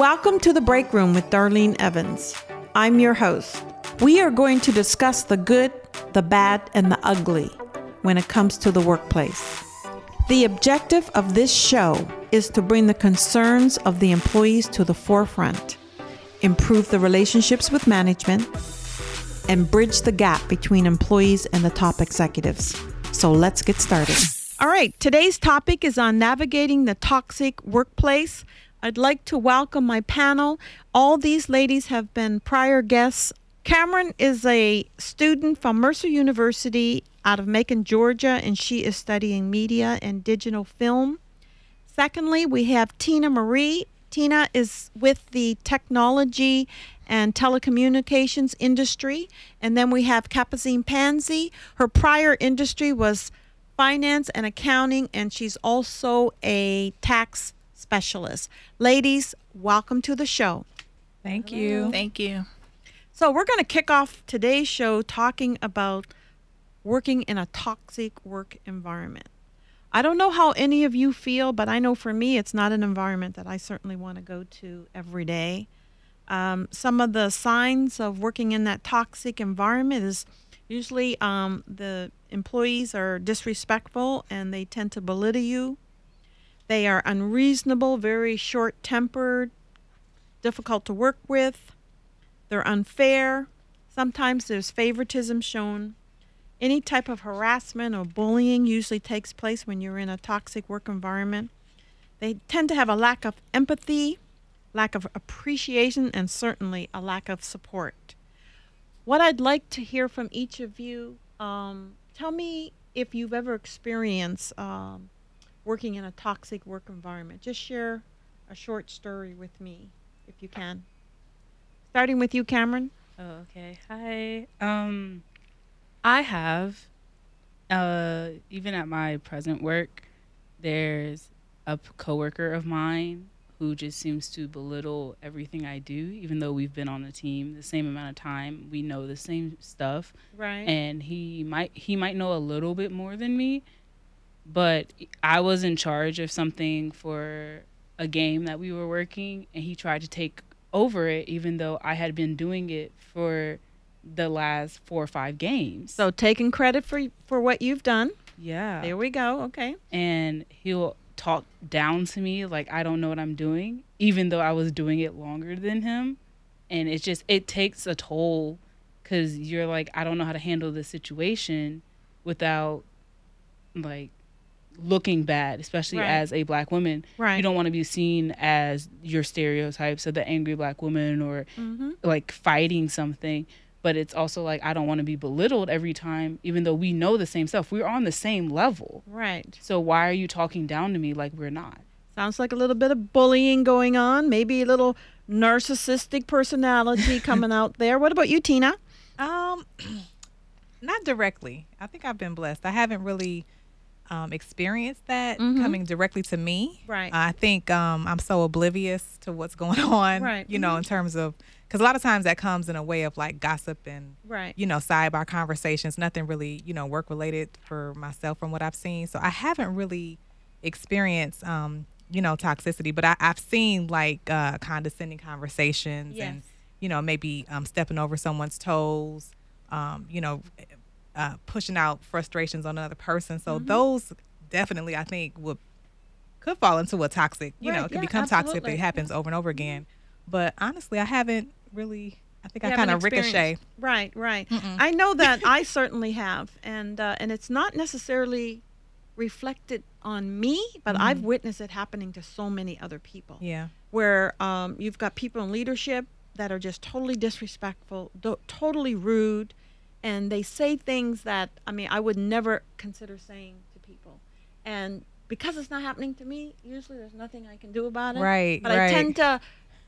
Welcome to the break room with Darlene Evans. I'm your host. We are going to discuss the good, the bad, and the ugly when it comes to the workplace. The objective of this show is to bring the concerns of the employees to the forefront, improve the relationships with management, and bridge the gap between employees and the top executives. So let's get started. All right, today's topic is on navigating the toxic workplace. I'd like to welcome my panel. All these ladies have been prior guests. Camryn is a student from Mercer University out of Macon, Georgia, and she is studying media and digital film. Secondly, we have Tina Marie. Tina is with the technology and telecommunications industry. And then we have Capucine Pansy. Her prior industry was finance and accounting, and she's also a tax specialist. Ladies, welcome to the show. Thank you. Thank you. So, we're going to kick off today's show talking about working in a toxic work environment. I don't know how any of you feel, but I know for me, it's not an environment that I certainly want to go to every day. Um, some of the signs of working in that toxic environment is usually um, the employees are disrespectful and they tend to belittle you. They are unreasonable, very short tempered, difficult to work with. They're unfair. Sometimes there's favoritism shown. Any type of harassment or bullying usually takes place when you're in a toxic work environment. They tend to have a lack of empathy, lack of appreciation, and certainly a lack of support. What I'd like to hear from each of you um, tell me if you've ever experienced um, working in a toxic work environment. Just share a short story with me if you can. Starting with you, Camryn. Oh, okay. Hi. Um, I have, uh, even at my present work, there's a coworker of mine who just seems to belittle everything I do, even though we've been on the team the same amount of time. We know the same stuff, Right. and he might he might know a little bit more than me, but I was in charge of something for a game that we were working, and he tried to take over it, even though I had been doing it for the last four or five games. so taking credit for for what you've done. yeah, There we go. Okay. and he'll talk down to me like I don't know what I'm doing, even though I was doing it longer than him. And it's just it takes a toll because you're like I don't know how to handle this situation without like looking bad, especially Right. as a black woman. Right. You don't want to be seen as your stereotypes of the angry black woman or Mm-hmm. like fighting something but it's also like i don't want to be belittled every time even though we know the same stuff we're on the same level Right. so why are you talking down to me like we're not Sounds like a little bit of bullying going on. Maybe a little narcissistic personality coming out there. What about you, Tina? Um, not directly. I think I've been blessed. I haven't really um, experienced that Mhm. coming directly to me. Right. I think um, I'm so oblivious to what's going on. Right. You know, in terms of because a lot of times that comes in a way of like gossip and Right. you know sidebar conversations. Nothing really you know work related for myself from what I've seen. So I haven't really experienced um, you know toxicity, but I, I've seen like uh, condescending conversations and you know maybe um, stepping over someone's toes. Um, you know, uh, pushing out frustrations on another person. So Mm-hmm. those definitely, I think, would could fall into a toxic. You know, Right, it could yeah, become toxic if it happens over and over again. But honestly, I haven't really. I think You I kind of ricochet. Right, right. I know that I certainly have, and uh, and it's not necessarily reflected on me, but I've witnessed it happening to so many other people. Yeah. Where um, you've got people in leadership that are just totally disrespectful, do- totally rude, and they say things that I mean I would never consider saying to people, and because it's not happening to me, usually there's nothing I can do about it. Right, But I tend to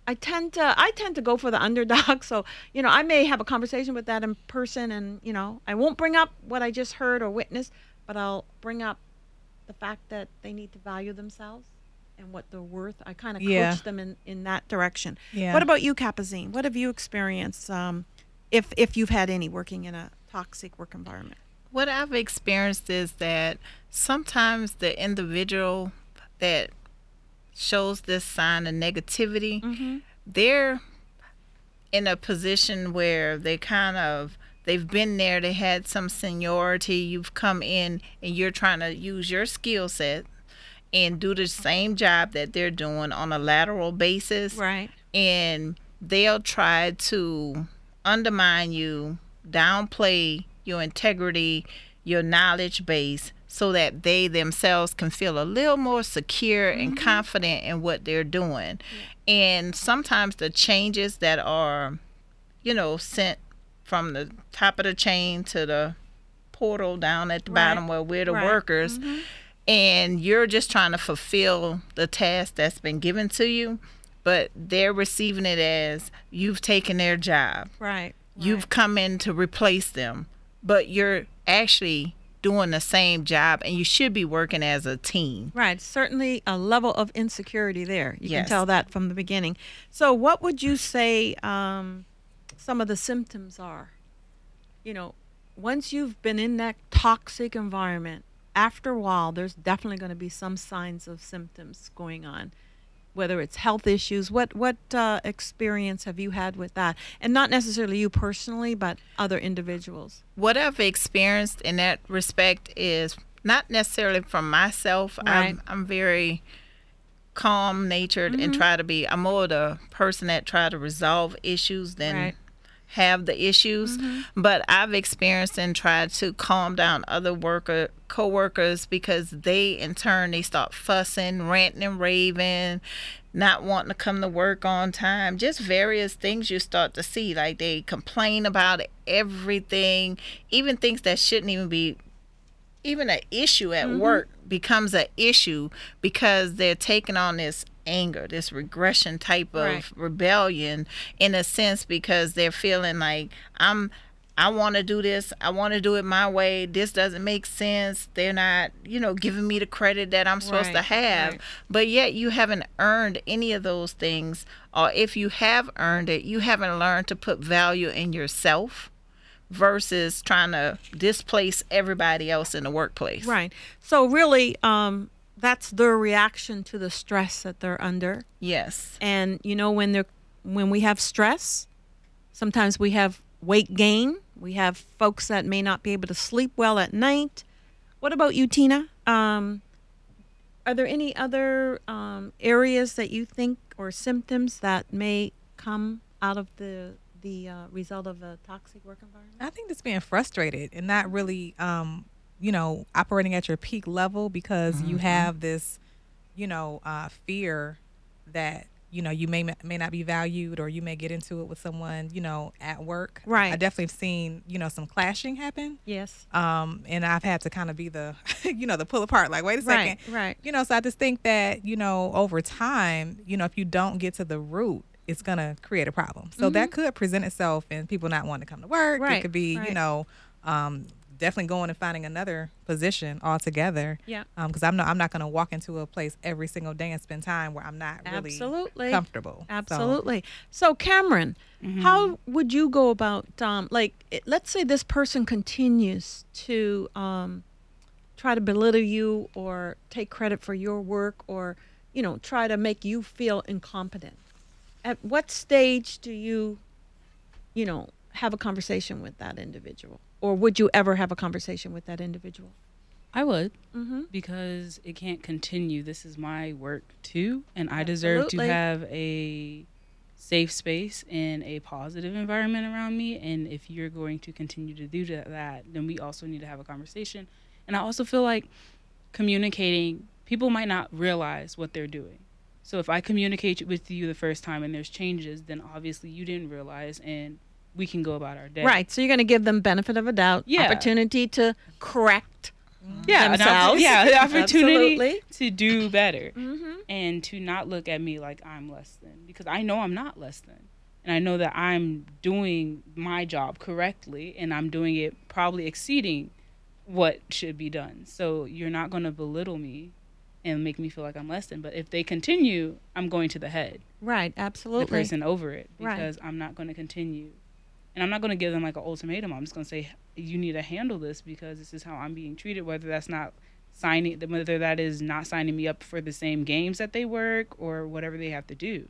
I tend to I tend to go for the underdog. So, you know, I may have a conversation with that in person and, you know, I won't bring up what I just heard or witnessed, but I'll bring up the fact that they need to value themselves and what they're worth. I kind of Yeah. coach them in, in that direction. Yeah. What about you, Capucine? What have you experienced um, if if you've had any working in a toxic work environment? What I've experienced is that sometimes the individual that shows this sign of negativity, mm-hmm. they're in a position where they kind of they've been there they had some seniority you've come in and you're trying to use your skill set and do the same job that they're doing on a lateral basis Right. and they'll try to undermine you, downplay your integrity, your knowledge base, so that they themselves can feel a little more secure and mm-hmm. confident in what they're doing. And sometimes the changes that are, you know, sent from the top of the chain to the portal down at the Right. bottom where we're the Right. workers mm-hmm. and you're just trying to fulfill the task that's been given to you but they're receiving it as you've taken their job Right. you've come in to replace them but you're actually doing the same job and you should be working as a team Right. Certainly a level of insecurity there. You can tell that from the beginning. So, what would you say um, some of the symptoms are? You know, once you've been in that toxic environment, after a while, there's definitely going to be some signs of symptoms going on. Whether it's health issues, what what uh, experience have you had with that? And not necessarily you personally, but other individuals. what i've experienced in that respect is not necessarily from myself Right. I'm, I'm very calm natured and try to be i'm more the person that try to resolve issues than Right. Have the issues mm-hmm. but i've experienced and tried to calm down other worker co-workers because they in turn they start fussing ranting and raving not wanting to come to work on time. Just various things you start to see. Like they complain about everything. Even things that shouldn't even be even an issue at mm-hmm. work becomes an issue because they're taking on this anger, this regression type of Right. rebellion in a sense because they're feeling like I'm I want to do this. I want to do it my way. This doesn't make sense. They're not, you know, giving me the credit that I'm supposed to have. right. But yet you haven't earned any of those things or if you have earned it, you haven't learned to put value in yourself versus trying to displace everybody else in the workplace. Right. So really, um, that's their reaction to the stress that they're under. Yes. And you know, when they're when we have stress, sometimes we have weight gain. We have folks that may not be able to sleep well at night. What about you, Tina? Um, are there any other um, areas that you think or symptoms that may come out of the the uh, result of a toxic work environment? I think just being frustrated and not really, um, you know, operating at your peak level because you have this, you know, uh, fear that you know you may may not be valued or you may get into it with someone, you know, at work. Right. I definitely have seen, you know, some clashing happen. Yes. Um, and I've had to kind of be the, you know, the pull apart. Like, wait a second, Right. Right. you know so i just think that you know over time you know if you don't get to the root it's going to create a problem so that could present itself in people not wanting to come to work Mm-hmm. Right, it could be right. you know um, definitely going and finding another position altogether Yeah. because i'm not i'm not going to walk into a place every single day and spend time where i'm not really Absolutely. comfortable So- Absolutely. So, Camryn, how would you go about, um, like, it, let's say this person continues to um, try to belittle you or take credit for your work or, you know, try to make you feel incompetent. At what stage do you, you know, have a conversation with that individual? Or would you ever have a conversation with that individual? I would Mm-hmm. because it can't continue. This is my work too, and I deserve to have a safe space and a positive environment around me. And if you're going to continue to do that- that, then we also need to have a conversation. And I also feel like communicating, people might not realize what they're doing. So if I communicate with you the first time and there's changes, then obviously you didn't realize, and we can go about our day. Right. So you're going to give them benefit of a doubt, Yeah. opportunity to correct yeah, themselves. yeah, the opportunity Absolutely. to do better Mm-hmm. and to not look at me like I'm less than because I know I'm not less than. And I know that I'm doing my job correctly and I'm doing it probably exceeding what should be done. So you're not going to belittle me and make me feel like I'm less than. But if they continue, I'm going to the head, Right. Absolutely. The person over it, Right. because I'm not going to continue. And I'm not going to give them like an ultimatum. I'm just going to say, you need to handle this because this is how I'm being treated, whether that's not signing whether that is not signing me up for the same games that they work or whatever they have to do.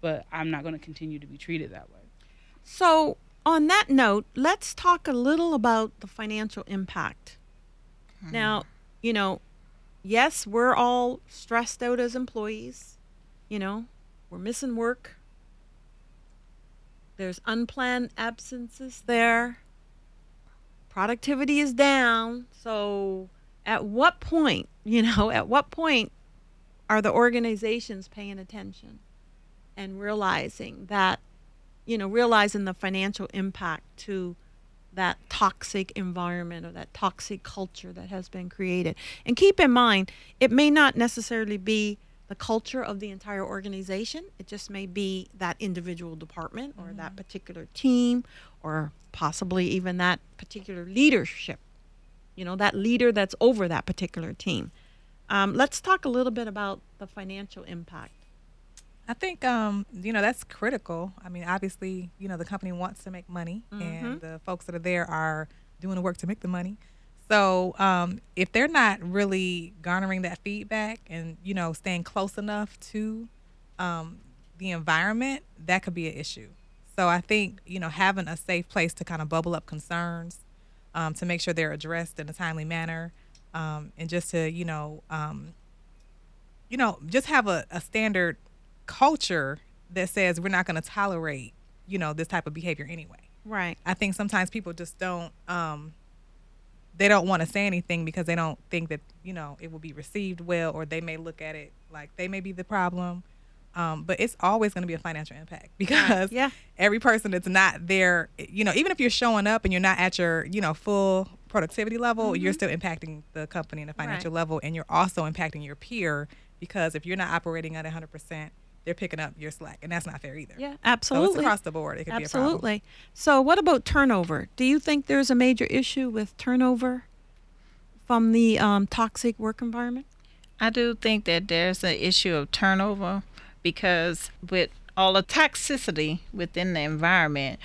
But I'm not going to continue to be treated that way. So, on that note, let's talk a little about the financial impact. Now, you know, yes, we're all stressed out as employees. You know, we're missing work. There's unplanned absences there. Productivity is down. So, at what point, you know, at what point are the organizations paying attention and realizing that, you know, realizing the financial impact to that toxic environment or that toxic culture that has been created. And keep in mind, it may not necessarily be the culture of the entire organization. It just may be that individual department or that particular team or possibly even that particular leadership. You know, that leader that's over that particular team. Um, let's talk a little bit about the financial impact. I think um, you know that's critical. I mean, obviously, you know the company wants to make money, Mm-hmm. and the folks that are there are doing the work to make the money. So um, if they're not really garnering that feedback and you know staying close enough to um, the environment, that could be an issue. So I think you know having a safe place to kind of bubble up concerns, um, to make sure they're addressed in a timely manner, um, and just to you know um, you know, just have a, a standard culture that says we're not going to tolerate, you know, this type of behavior anyway. Right. I think sometimes people just don't, um, they don't want to say anything because they don't think that, you know, it will be received well, or they may look at it like they may be the problem. Um, but it's always going to be a financial impact because Yeah. every person that's not there, you know, even if you're showing up and you're not at your, you know, full productivity level, you're still impacting the company in a financial Right. level, and you're also impacting your peer because if you're not operating at 100%, they're picking up your slack, and that's not fair either. Yeah, So absolutely. it's across the board. It could be a problem. Absolutely. So, what about turnover? Do you think there's a major issue with turnover from the um, toxic work environment? I do think that there's an issue of turnover because with all the toxicity within the environment,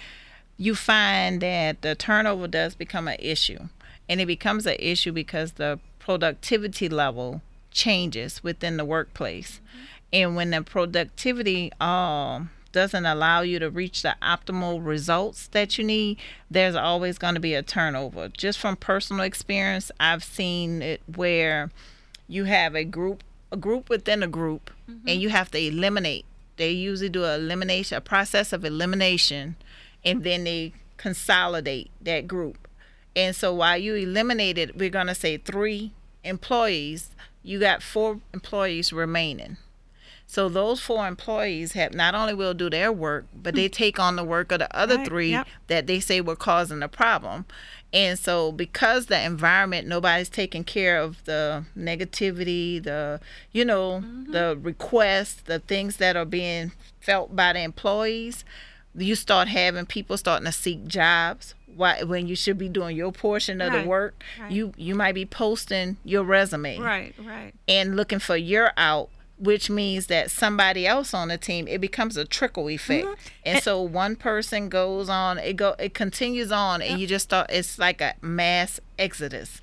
you find that the turnover does become an issue. And it becomes an issue because the productivity level changes within the workplace. And when the productivity um, doesn't allow you to reach the optimal results that you need, there's always going to be a turnover. Just from personal experience, I've seen it where you have a group a group within a group and you have to eliminate. They usually do a elimination a process of elimination and then they consolidate that group. And so while you eliminated we're going to say three employees you got four employees remaining so those four employees have not only will do their work, but they hmm. take on the work of the other Right, three yep. that they say were causing the problem. And so because the environment, nobody's taking care of the negativity, the you know, mm-hmm. the requests, the things that are being felt by the employees, you start having people starting to seek jobs. Why, when you should be doing your portion of Right, the work, right. you you might be posting your resume Right, right. and looking for your out which means that somebody else on the team it becomes a trickle effect. Mm-hmm. and, so one person goes on it go it continues on and you just start it's like a mass exodus.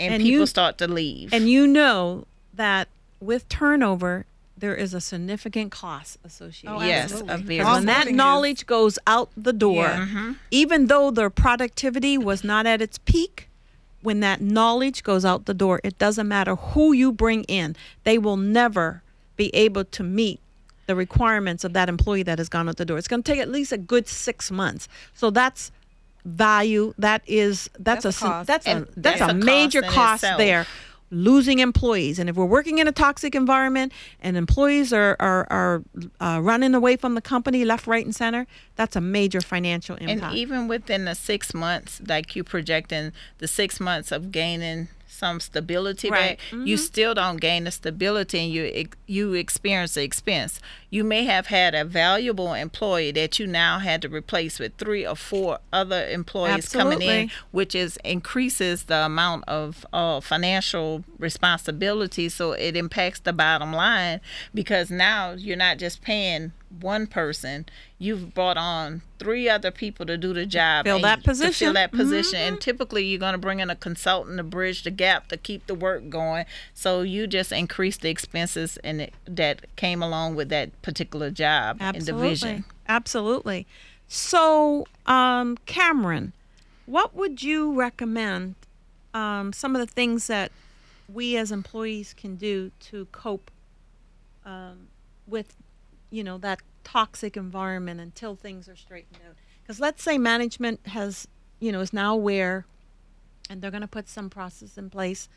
And, And people you- start to leave. And you know that with turnover, there is a significant cost associated. Oh, with yes a very when that is- knowledge goes out the door, Yeah. even though their productivity was not at its peak, when that knowledge goes out the door, it doesn't matter who you bring in, they will never be able to meet the requirements of that employee that has gone out the door. It's going to take at least a good six months. So that's value. That is that's, That's a cost. that's a that's, that's a, a cost major in cost there losing employees. And if we're working in a toxic environment and employees are are, are uh, running away from the company left, right, and center, that's a major financial impact. and even within the six months like you projecting the six months of gaining some stability Right. back you still don't gain the stability and you you experience the expense. You may have had a valuable employee that you now had to replace with three or four other employees coming in which is increases the amount of uh, financial responsibility. So it impacts the bottom line because now you're not just paying one person, you've brought on three other people to do the job. Fill that position. fill that position. And typically you're going to bring in a consultant to bridge the gap to keep the work going. So you just increase the expenses and it, that came along with that particular job and Absolutely. division. Absolutely. So, um, Camryn, what would you recommend? Um, some of the things that we as employees can do to cope um, with, you know, that toxic environment until things are straightened out. Because let's say management has, you know, is now aware, and they're going to put some process in place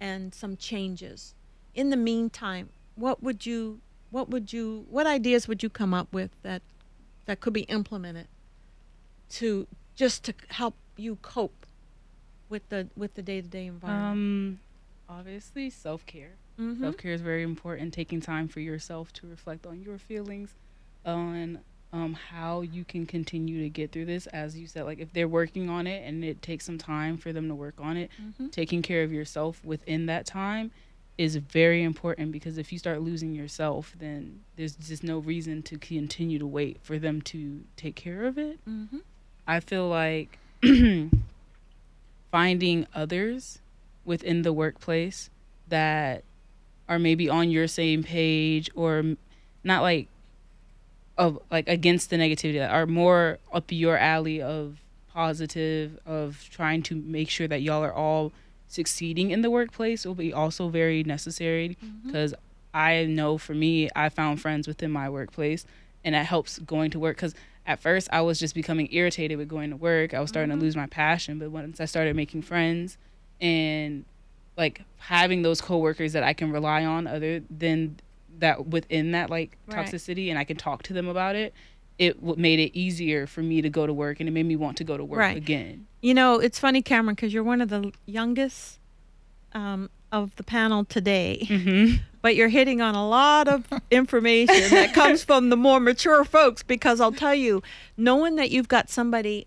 and some changes. In the meantime, what would you, what would you, what ideas would you come up with that that could be implemented to just to help you cope with the with the day to day environment. Um, obviously, self Mhm. Self care is very important. Taking time for yourself to reflect on your feelings, on um, how you can continue to get through this. As you said, like if they're working on it and it takes some time for them to work on it, Mhm. taking care of yourself within that time is very important because if you start losing yourself, then there's just no reason to continue to wait for them to take care of it. Mhm. I feel like finding others within the workplace that are maybe on your same page or not like of like against the negativity that are more up your alley of positive of trying to make sure that y'all are all succeeding in the workplace will be also very necessary mm-hmm. because I know for me I found friends within my workplace and that helps going to work because at first I was just becoming irritated with going to work. I was starting to mm-hmm. lose my passion but once I started making friends and like having those coworkers that I can rely on other than that within that like Right. toxicity and I can talk to them about it it made it easier for me to go to work and it made me want to go to work Right. again You know, it's funny, Camryn, because you're one of the youngest um, of the panel today, mm-hmm. but you're hitting on a lot of information that comes from the more mature folks. Because I'll tell you, knowing that you've got somebody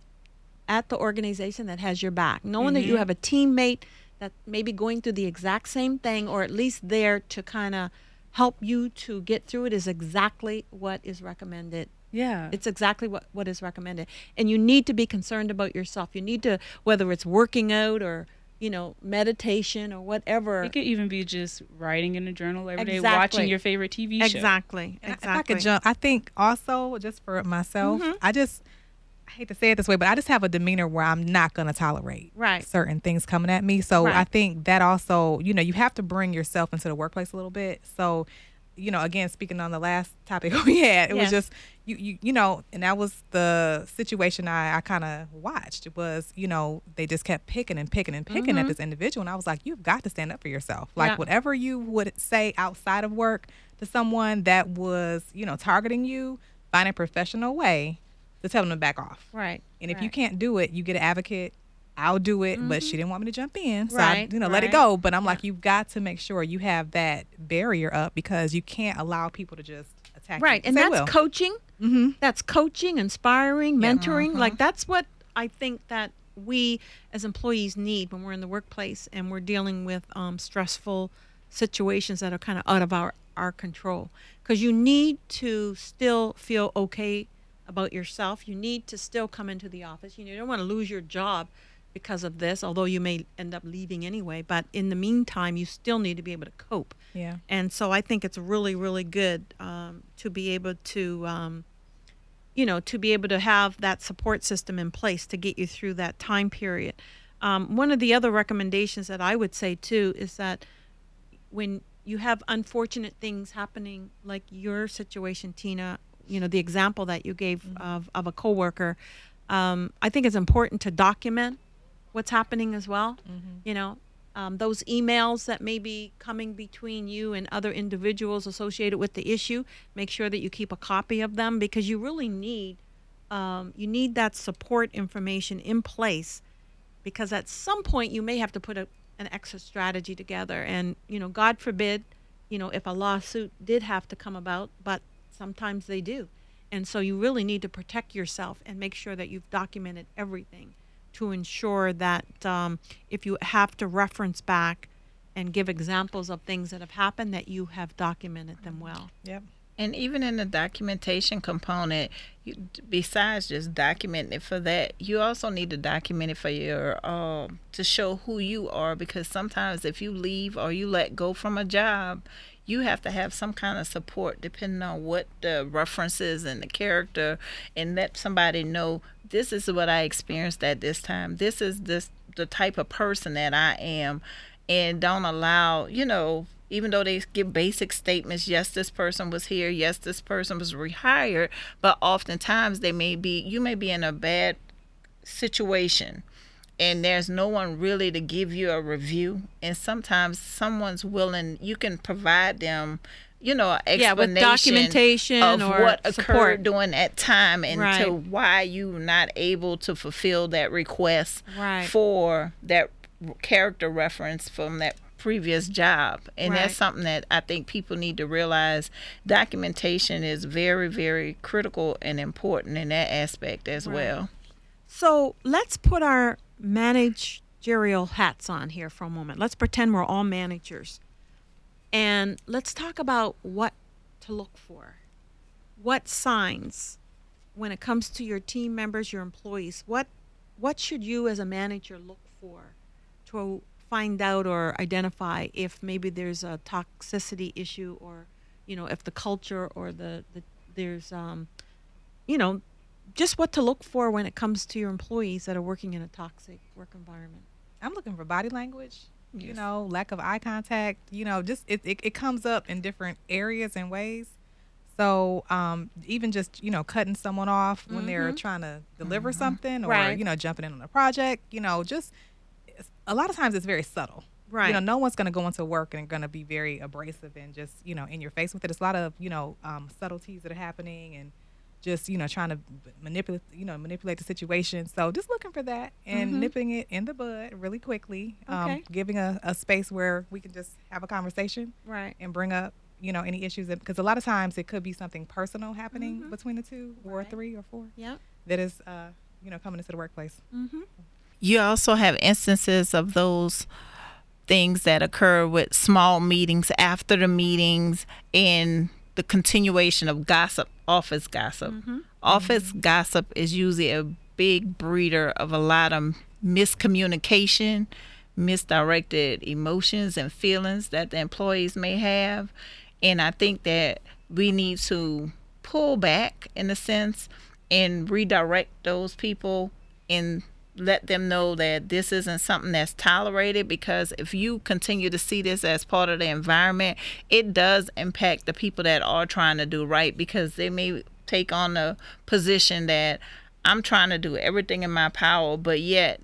at the organization that has your back, knowing that you Mhm. have a teammate that maybe going through the exact same thing, or at least there to kind of help you to get through it, is exactly what is recommended yeah it's exactly what, what is recommended. And you need to be concerned about yourself. You need to, whether it's working out or, you know, meditation or whatever. It could even be just writing in a journal every day, Exactly. watching your favorite TV show. Exactly. And Exactly. If I could jump, I think also just for myself, Mhm. I just I hate to say it this way, but I just have a demeanor where I'm not going to tolerate Right. certain things coming at me. So Right. I think that also, you know, you have to bring yourself into the workplace a little bit. So, you know, again, speaking on the last topic we had, it Yes. was just you, you, you know, and that was the situation I, I kind of watched. It was, you know, they just kept picking and picking and picking at Mhm. this individual, and I was like, you've got to stand up for yourself. Like Yeah. whatever you would say outside of work to someone that was, you know, targeting you, find a professional way to tell them to back off. Right. And if you can't do it, you get an advocate. I'll do it, but Mhm. she didn't want me to jump in, so Right, I, you know, let it go. But I'm Yeah. like, you've got to make sure you have that barrier up because you can't allow people to just attack. Right. And that's coaching. mm-hmm. That's coaching, inspiring, mentoring. Mhm. Like that's what I think that we as employees need when we're in the workplace and we're dealing with um, stressful situations that are kind of out of our, our control. Because you need to still feel okay about yourself. You need to still come into the office. You don't want to lose your job because of this, although you may end up leaving anyway. But in the meantime, you still need to be able to cope. Yeah. And so I think it's really, really good um, to be able to, um, you know, to be able to have that support system in place to get you through that time period. Um, one of the other recommendations that I would say too is that when you have unfortunate things happening, like your situation, Tina, you know, the example that you gave of, of a coworker, um, I think it's important to document what's happening as well. You know um, those emails that may be coming between you and other individuals associated with the issue make sure that you keep a copy of them because you really need um, you need that support information in place because at some point you may have to put a, an exit strategy together and you know god forbid you know if a lawsuit did have to come about but sometimes they do and so you really need to protect yourself and make sure that you've documented everything to ensure that um, if you have to reference back and give examples of things that have happened, that you have documented them well. Yep. And even in the documentation component, you, besides just documenting it for that, you also need to document it for your uh, to show who you are. Because sometimes if you leave or you let go from a job, you have to have some kind of support depending on what the references and the character, and let somebody know this is what I experienced at this time. This is this the type of person that I am, and don't allow you know even though they give basic statements, yes, this person was here, yes, this person was rehired, but oftentimes they may be, you may be in a bad situation and there's no one really to give you a review. And sometimes someone's willing, you can provide them, you know, explanation yeah, with documentation of or what occurred during that time and Right. to why you're not able to fulfill that request Right. for that character reference from that previous job and Right. that's something that i think people need to realize documentation is very very critical and important in that aspect as well So let's put our managerial hats on here for a moment. Let's pretend we're all managers. And let's talk about what to look for. What signs when it comes to your team members, your employees, what what should you as a manager look for to find out or identify if maybe there's a toxicity issue or you know if the culture or the, the there's um you know just what to look for when it comes to your employees that are working in a toxic work environment. I'm looking for body language. You know, lack of eye contact. You know, just it, it, it comes up in different areas and ways. So um, even just you know cutting someone off when they're trying to deliver something, or Right. you know jumping in on a project. You know, just a lot of times it's very subtle. Right. You know, no one's going to go into work and going to be very abrasive and just you know in your face with it. It's a lot of you know um, subtleties that are happening and just you know trying to manipulate you know manipulate the situation. So just looking for that and nipping it in the bud really quickly. Mm-hmm. Okay. Um, giving a, a space where we can just have a conversation Right. and bring up you know any issues because a lot of times it could be something personal happening between the two or Mm-hmm. Right. three or four Yep. that is uh, you know coming into the workplace. Mm-hmm. you also have instances of those things that occur with small meetings after the meetings and the continuation of gossip office gossip. Mm-hmm. Office mm-hmm. gossip is usually a big breeder of a lot of miscommunication misdirected emotions and feelings that the employees may have. And i think that we need to pull back in a sense and redirect those people and let them know that this isn't something that's tolerated because if you continue to see this as part of the environment, it does impact the people that are trying to do right because they may take on the position that I'm trying to do everything in my power, but yet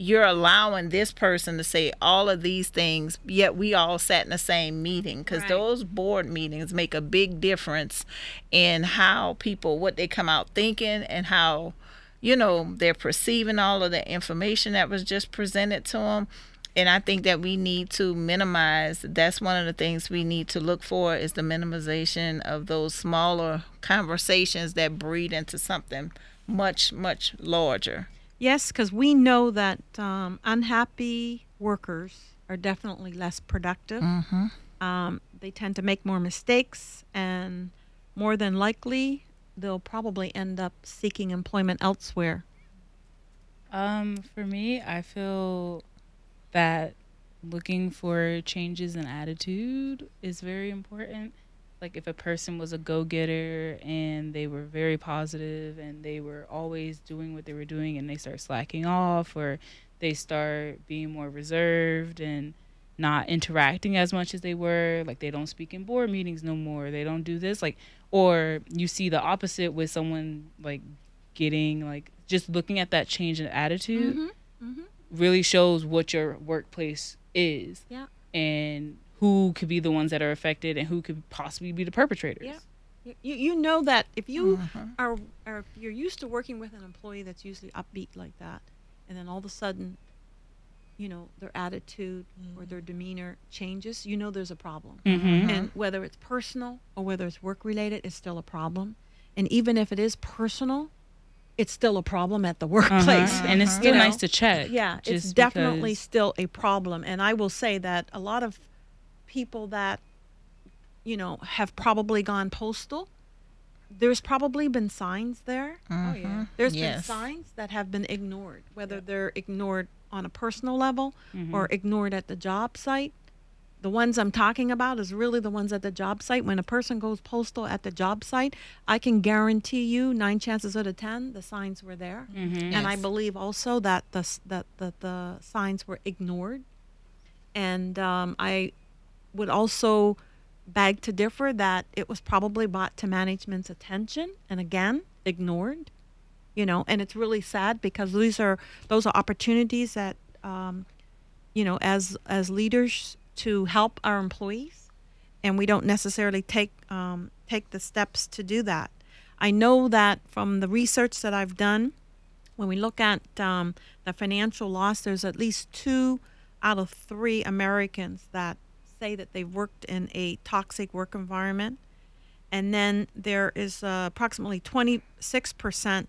you're allowing this person to say all of these things, yet we all sat in the same meeting because Right. those board meetings make a big difference in how people, what they come out thinking, and how, you know, they're perceiving all of the information that was just presented to them. And I think that we need to minimize. That's one of the things we need to look for is the minimization of those smaller conversations that breed into something much, much larger. Yes, because we know that um, unhappy workers are definitely less productive. Mm-hmm. Um, they tend to make more mistakes, and more than likely, they'll probably end up seeking employment elsewhere. Um, for me, I feel that looking for changes in attitude is very important. Like if a person was a go-getter and they were very positive and they were always doing what they were doing and they start slacking off or they start being more reserved and not interacting as much as they were, like they don't speak in board meetings no more, they don't do this like or you see the opposite with someone like getting like just looking at that change in attitude Mm-hmm. really shows what your workplace is Yeah. and who could be the ones that are affected and who could possibly be the perpetrators. Yeah. You, you you know that if you Mhm. are, are if you're used to working with an employee that's usually upbeat like that, and then all of a sudden, you know, their attitude or their demeanor changes, you know there's a problem. Mm-hmm. And whether it's personal or whether it's work related, it's still a problem. And even if it is personal, it's still a problem at the workplace. Uh-huh. And it's You still know? nice to check. Yeah, it's definitely because- still a problem. And I will say that a lot of people that, you know, have probably gone postal. There's probably been signs there. Oh yeah. There's been signs that have been ignored, whether they're ignored on a personal level or ignored at the job site. The ones I'm talking about is really the ones at the job site. When a person goes postal at the job site, I can guarantee you nine chances out of ten the signs were there, and I believe also that the that the, the signs were ignored. And um, I would also beg to differ that it was probably brought to management's attention and again ignored you know and it's really sad because these are those are opportunities that um, you know as as leaders to help our employees. And we don't necessarily take um, take the steps to do that. I know that from the research that i've done when we look at um, the financial loss there's at least two out of three americans that say that they've worked in a toxic work environment. And then there is uh, approximately 26%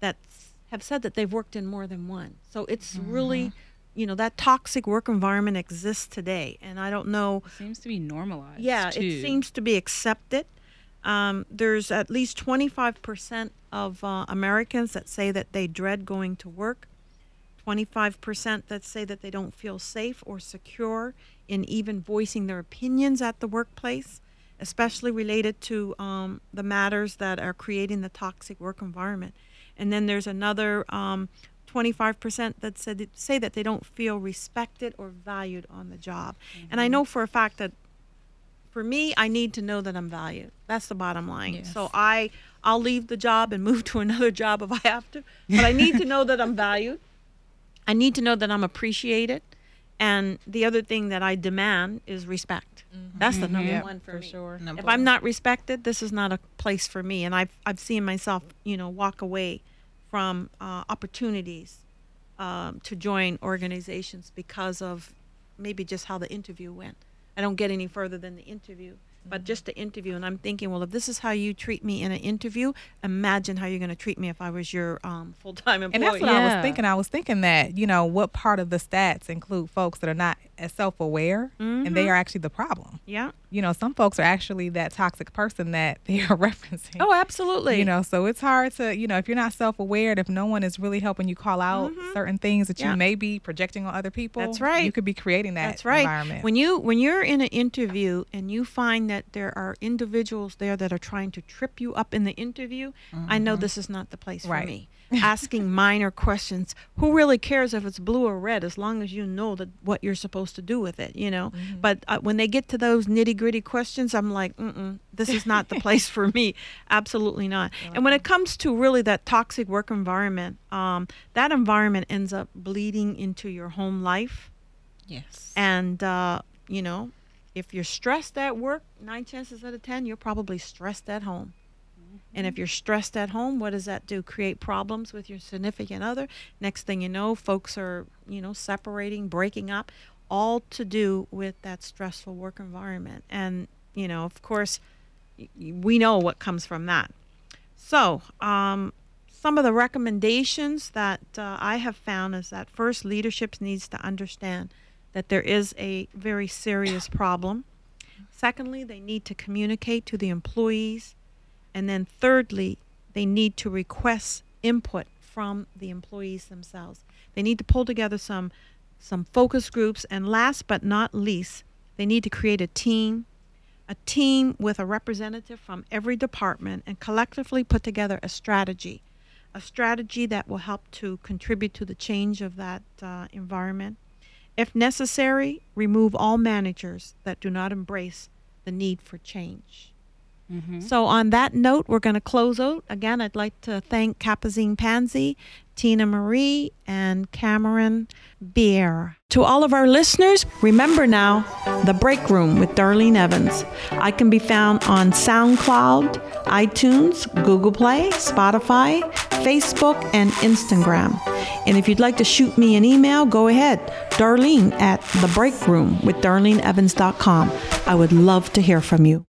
that have said that they've worked in more than one. So it's really, you know, that toxic work environment exists today. And I don't know, It seems to be normalized. yeah, too. it seems to be accepted. Um, there's at least 25% of uh, Americans that say that they dread going to work. 25% that say that they don't feel safe or secure in even voicing their opinions at the workplace, especially related to um, the matters that are creating the toxic work environment. And then there's another um, 25% that said say that they don't feel respected or valued on the job. And I mm-hmm. know for a fact that for me, I need to know that I'm valued. That's the bottom line. Yes. So I I'll leave the job and move to another job if I have to, but I need to know that I'm valued. I need to know that I'm appreciated. And the other thing that I demand is respect. Mm-hmm. That's the mm-hmm. number Yep, one for, for sure. Number If I'm not respected, this is not a place for me. And I've I've seen myself, you know, walk away from uh, opportunities um, to join organizations because of maybe just how the interview went. I don't get any further than the interview, but just the interview. And I'm thinking, well, if this is how you treat me in an interview, imagine how you're going to treat me if I was your um, full time employee. And that's what I was thinking. I was thinking that, you know, what part of the stats include folks that are not as self aware and they are actually the problem. yeah. You know, some folks are actually that toxic person that they are referencing. Oh, absolutely. You know, so it's hard to, you know, if you're not self aware and if no one is really helping you call out mm-hmm. certain things that Yeah. you may be projecting on other people, That's right. You could be creating that That's right. environment. When you when you're in an interview and you find that there are individuals there that are trying to trip you up in the interview, I know mm-hmm. this is not the place Right. for me. Asking minor questions. Who really cares if it's blue or red as long as you know that what you're supposed to do with it, you know? But uh, when they get to those nitty-gritty questions, I'm like, "Mm-mm, this is not the place for me. Absolutely not." And when it comes to really that toxic work environment, um, that environment ends up bleeding into your home life. Yes. And, uh, you know, if you're stressed at work, nine chances out of 10, you're probably stressed at home. And if you're stressed at home, what does that do? Create problems with your significant other. Next thing you know, folks are, you know, separating, breaking up, all to do with that stressful work environment. And, you know, of course, we know what comes from that. So, um, some of the recommendations that uh, I have found is that first, leadership needs to understand that there is a very serious problem. Secondly, they need to communicate to the employees. And then thirdly, they need to request input from the employees themselves. They need to pull together some some focus groups and last but not least, they need to create a team, a team with a representative from every department and collectively put together a strategy. A strategy that will help to contribute to the change of that uh, environment. If necessary, remove all managers that do not embrace the need for change. Mm-hmm. So, on that note, we're going to close out. Again, I'd like to thank Capucine Pansy, Tina Marie, and Camryn Bierre. To all of our listeners, remember now the break room with Darlene Evans. I can be found on SoundCloud, iTunes, Google Play, Spotify, Facebook, and Instagram. And if you'd like to shoot me an email, go ahead. Darlene at the break room with darleneevans.com. I would love to hear from you.